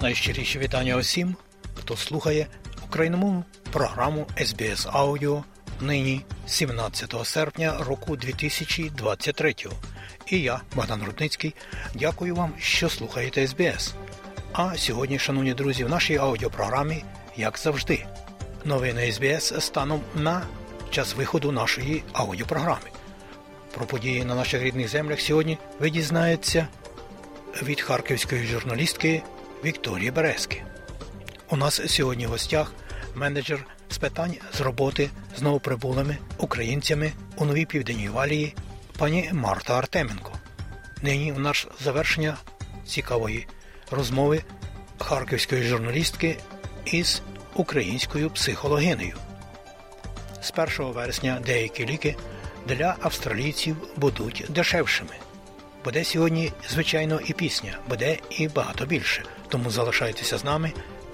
Найщиріші вітання усім, хто слухає україномовну програму SBS Audio нині 17 серпня року 2023. І я, Богдан Рудницький, дякую вам, що слухаєте СБС. А сьогодні, шановні друзі, в нашій аудіопрограмі, як завжди, новини СБС станом на час виходу нашої аудіопрограми. Про події на наших рідних землях сьогодні ви дізнаєтеся від харківської журналістки Вікторії Березки. У нас сьогодні в гостях менеджер з питань з роботи з новоприбулими українцями у новій південній валії пані Марта Артеменко. Нині у нас завершення цікавої розмови харківської журналістки із українською психологинею. З 1 вересня деякі ліки для австралійців будуть дешевшими. Буде сьогодні, звичайно, і пісня, буде і багато більше. Тому залишайтеся з нами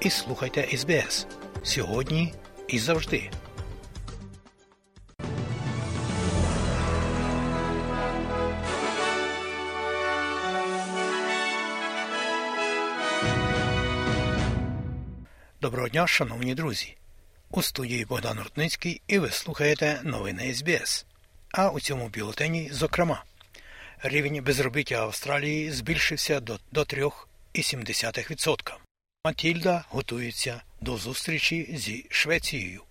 і слухайте СБС сьогодні і завжди. Доброго дня, шановні друзі! У студії Богдан Рудницький і ви слухаєте новини СБС. А у цьому бюлетені, зокрема, рівень безробіття Австралії збільшився до, до 3,7%. Матільда готується до зустрічі зі Швецією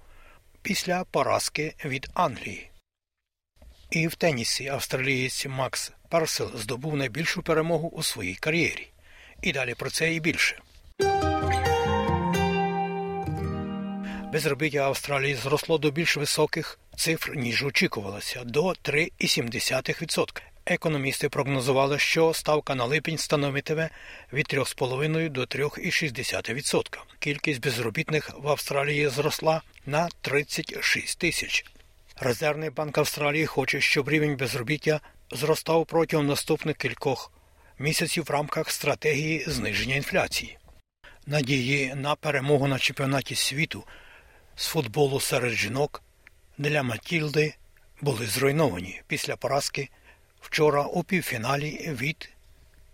після поразки від Англії. І в тенісі австралієць Макс Парсел здобув найбільшу перемогу у своїй кар'єрі. І далі про це і більше. Безробіття Австралії зросло до більш високих цифр, ніж очікувалося, до 3,7%. Економісти прогнозували, що ставка на липень становитиме від 3,5 до 3,6%. Кількість безробітних в Австралії зросла на 36 тисяч. Резервний банк Австралії хоче, щоб рівень безробіття зростав протягом наступних кількох місяців в рамках стратегії зниження інфляції. Надії на перемогу на чемпіонаті світу з футболу серед жінок для Матілди були зруйновані після поразки вчора у півфіналі від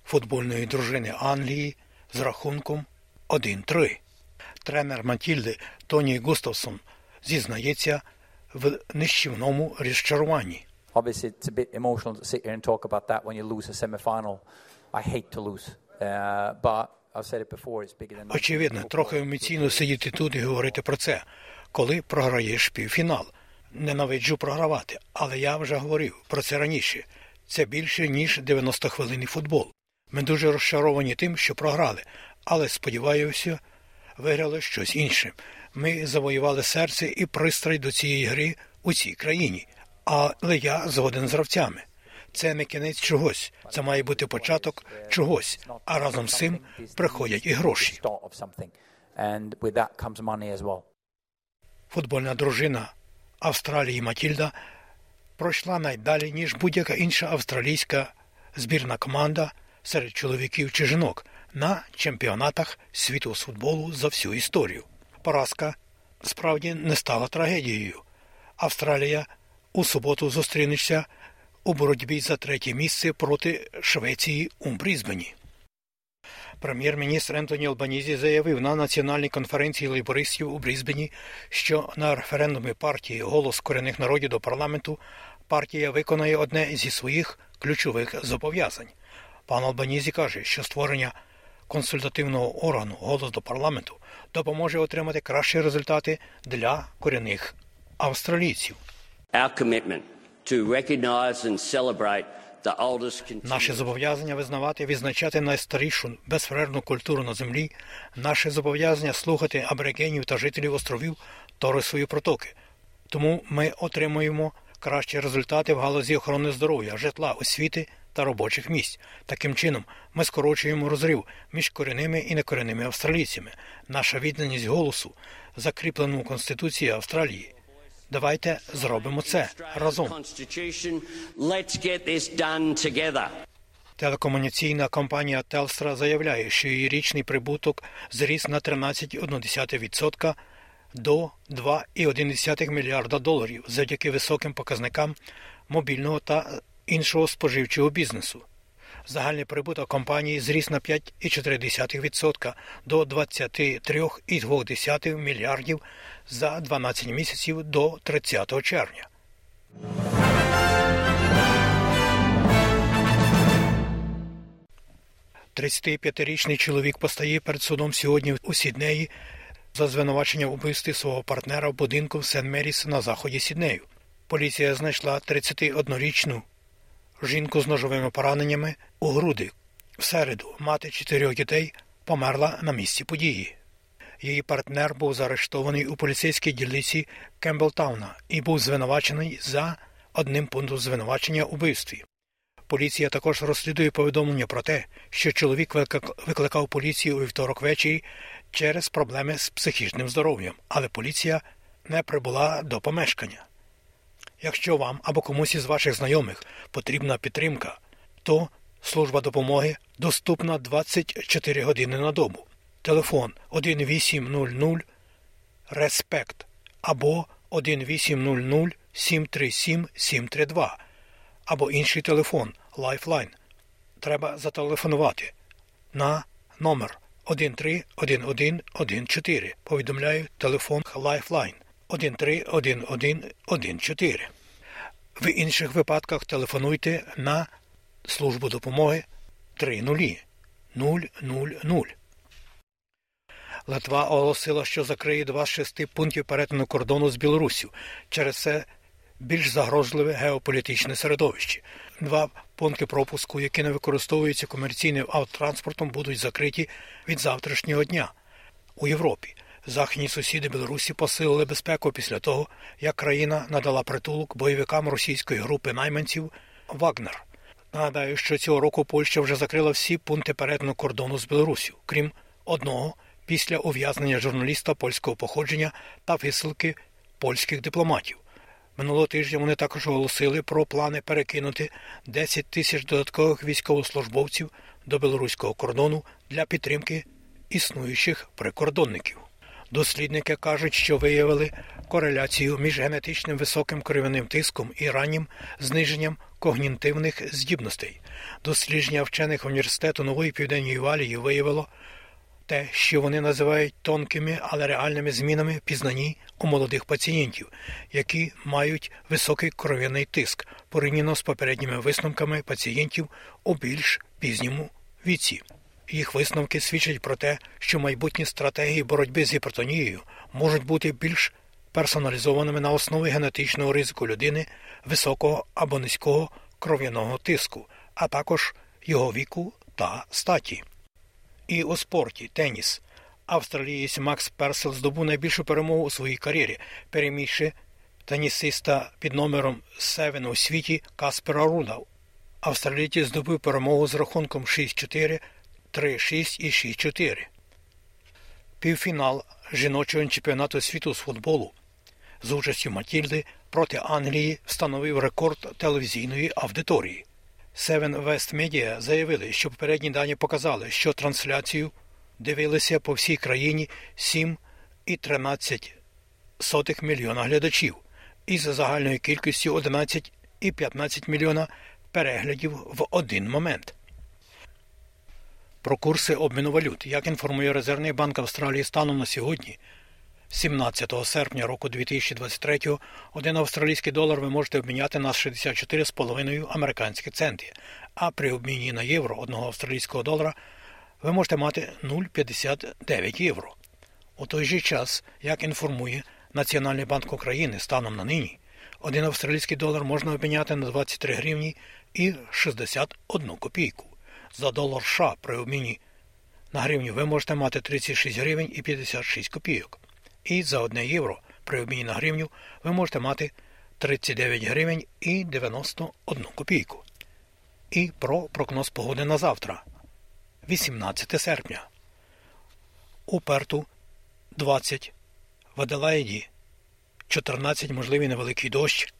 футбольної дружини Англії з рахунком 1-3. Тренер Матільди Тоні Густавсон зізнається в нищівному розчаруванні. Obviously, it's a bit emotional to sit here and talk about that when you lose a semi-final. I hate to lose, uh, but. Очевидно, трохи емоційно сидіти тут і говорити про це, коли програєш півфінал. Ненавиджу програвати, але я вже говорив про це раніше. Це більше ніж 90 хвилин футбол. Ми дуже розчаровані тим, що програли, але сподіваюся, виграли щось інше. Ми завоювали серце і пристрай до цієї гри у цій країні. Але я згоден з гравцями. Це не кінець чогось, це має бути початок чогось, а разом з цим приходять і гроші. Футбольна дружина Австралії Матільда пройшла найдалі, ніж будь-яка інша австралійська збірна команда серед чоловіків чи жінок на чемпіонатах світу з футболу за всю історію. Поразка справді не стала трагедією. Австралія у суботу зустрінеться у боротьбі за третє місце проти Швеції у Брізбені. Прем'єр-міністр Ентоні Албанізі заявив на національній конференції лейбористів у Брізбені, що на референдумі партії Голос корінних народів до парламенту партія виконає одне зі своїх ключових зобов'язань. Пан Албанізі каже, що створення консультативного органу голос до парламенту допоможе отримати кращі результати для корінних австралійців. Our commitment to recognise and celebrate Наше зобов'язання визнавати відзначати найстарішу безперервну культуру на землі, наше зобов'язання слухати аборигенів та жителів островів Торисової протоки. Тому ми отримуємо кращі результати в галузі охорони здоров'я, житла, освіти та робочих місць. Таким чином, ми скорочуємо розрив між корінними і некорінними австралійцями. Наша відданість голосу, закріпленому Конституції Австралії. Давайте зробимо це разом. Телекомунікаційна компанія Telstra заявляє, що її річний прибуток зріс на 13,1% до 2,1 мільярда доларів завдяки високим показникам мобільного та іншого споживчого бізнесу. Загальний прибуток компанії зріс на 5,4% до 23,2 мільярдів за 12 місяців до 30 червня. Тридцятип'ятирічний чоловік постає перед судом сьогодні у Сіднеї за звинувачення вбивстві свого партнера в будинку в Сен-Меріс на заході Сіднею. Поліція знайшла 31-річну жінку з ножовими пораненнями у груди. В середу мати чотирьох дітей померла на місці події. Її партнер був заарештований у поліцейській дільниці Кемблтауна і був звинувачений за одним пунктом звинувачення у вбивстві. Поліція також розслідує повідомлення про те, що чоловік викликав поліцію у вівторок ввечері через проблеми з психічним здоров'ям, але поліція не прибула до помешкання. Якщо вам або комусь із ваших знайомих потрібна підтримка, то служба допомоги доступна 24 години на добу. Телефон 1800 Респект або 1800 737 732 або інший телефон Lifeline. Треба зателефонувати на номер 131114. Повідомляю телефон Lifeline 131114. В інших випадках телефонуйте на службу допомоги 30 000. Литва оголосила, що закриє два з шести пунктів перетину кордону з Білоруссю. Через це більш загрозливе геополітичне середовище. Два пункти пропуску, які не використовуються комерційним автотранспортом, будуть закриті від завтрашнього дня у Європі. Західні сусіди Білорусі посилили безпеку після того, як країна надала притулок бойовикам російської групи найманців Вагнер. Нагадаю, що цього року Польща вже закрила всі пункти перетину кордону з Білорусю, крім одного після ув'язнення журналіста польського походження та висилки польських дипломатів. Минулого тижня вони також оголосили про плани перекинути 10 тисяч додаткових військовослужбовців до білоруського кордону для підтримки існуючих прикордонників. Дослідники кажуть, що виявили кореляцію між генетичним високим кров'яним тиском і раннім зниженням когнітивних здібностей. Дослідження вчених університету Нової Південної Валії виявило те, що вони називають тонкими, але реальними змінами в пізнанні у молодих пацієнтів, які мають високий кров'яний тиск порівняно з попередніми висновками пацієнтів у більш пізньому віці. Їх висновки свідчать про те, що майбутні стратегії боротьби з гіпертонією можуть бути більш персоналізованими на основі генетичного ризику людини високого або низького кров'яного тиску, а також його віку та статі. І у спорті теніс. Австралієць Макс Персел здобув найбільшу перемогу у своїй кар'єрі, перемігши тенісиста під номером 7 у світі Каспера Руда. Австралієць здобув перемогу з рахунком 6-4, 3-6 і 6-4. Півфінал жіночого чемпіонату світу з футболу з участю Матільди проти Англії встановив рекорд телевізійної аудиторії. Seven West Media заявили, що попередні дані показали, що трансляцію дивилися по всій країні 7,13 мільйона глядачів із загальною кількістю 11,15 мільйона переглядів в один момент. Про курси обміну валют, як інформує Резервний банк Австралії станом на сьогодні, 17 серпня року 2023 один австралійський долар ви можете обміняти на 64,5 американські центи, а при обміні на євро одного австралійського долара ви можете мати 0,59 євро. У той же час, як інформує Національний банк України станом на нині, один австралійський долар можна обміняти на 23 гривні і 61 копійку. За долар США при обміні на гривню ви можете мати 36 гривень і 56 копійок. І за 1 євро при обміні на гривню ви можете мати 39 гривень і 91 копійку. І про прогноз погоди на завтра, 18 серпня. У Перту 20, в Аделаїді 14 можливий невеликий дощ.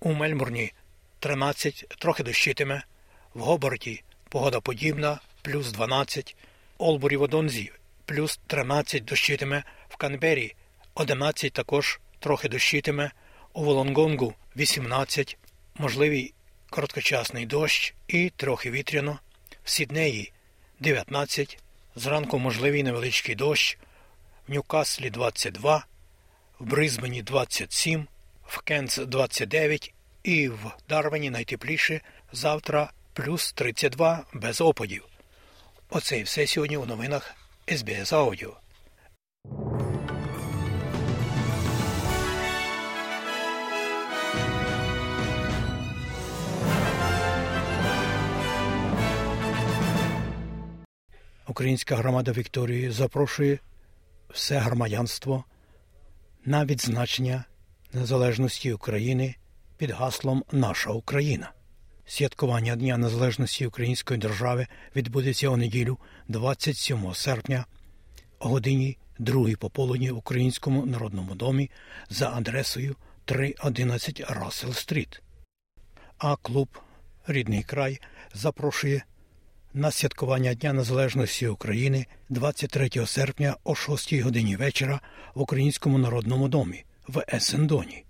У Мельбурні 13 трохи дощитиме. В Гоборті погода подібна, плюс 12, Олбурі в Одонзі плюс 13 дощитиме, в Канбері 11 також трохи дощитиме, у Волонгонгу 18, можливий короткочасний дощ і трохи вітряно, в Сіднеї 19, зранку можливий невеличкий дощ, в Ньюкаслі 22, в Бризбені 27, в Кенц 29 і в Дарвені найтепліше завтра плюс 32 без опадів. Оце і все сьогодні у новинах СБС Аудіо. Українська громада Вікторії запрошує все громадянство на відзначення незалежності України під гаслом Наша Україна. Святкування Дня Незалежності Української держави відбудеться у неділю 27 серпня о годині 2 пополудні в Українському народному домі за адресою 311 Рассел Стріт. А клуб Рідний край запрошує на святкування Дня Незалежності України 23 серпня о 6 годині вечора в Українському народному домі в Есендоні.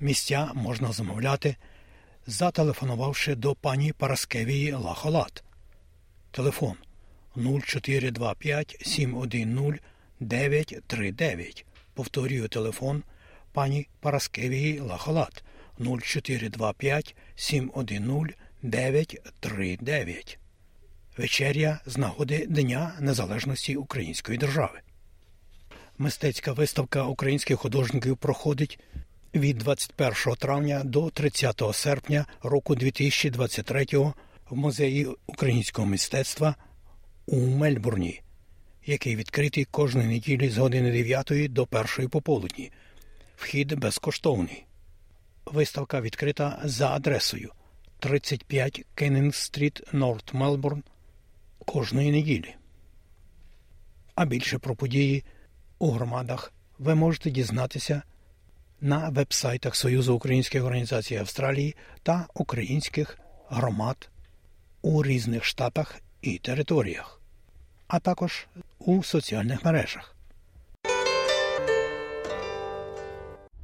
Місця можна замовляти, зателефонувавши до пані Параскевії Лахолат. Телефон 0425 710 939. Повторюю телефон пані Параскевії Лахолат 0425 710 939. Вечеря з нагоди Дня Незалежності Української держави. Мистецька виставка українських художників проходить від 21 травня до 30 серпня року 2023 в музеї українського мистецтва у Мельбурні, який відкритий кожної неділі з години 9 до 1 пополудні. Вхід безкоштовний. Виставка відкрита за адресою 35 Кеннінг Стріт, Норт Мелбурн кожної неділі. А більше про події у громадах ви можете дізнатися на вебсайтах Союзу українських організацій Австралії та українських громад у різних штатах і територіях, а також у соціальних мережах.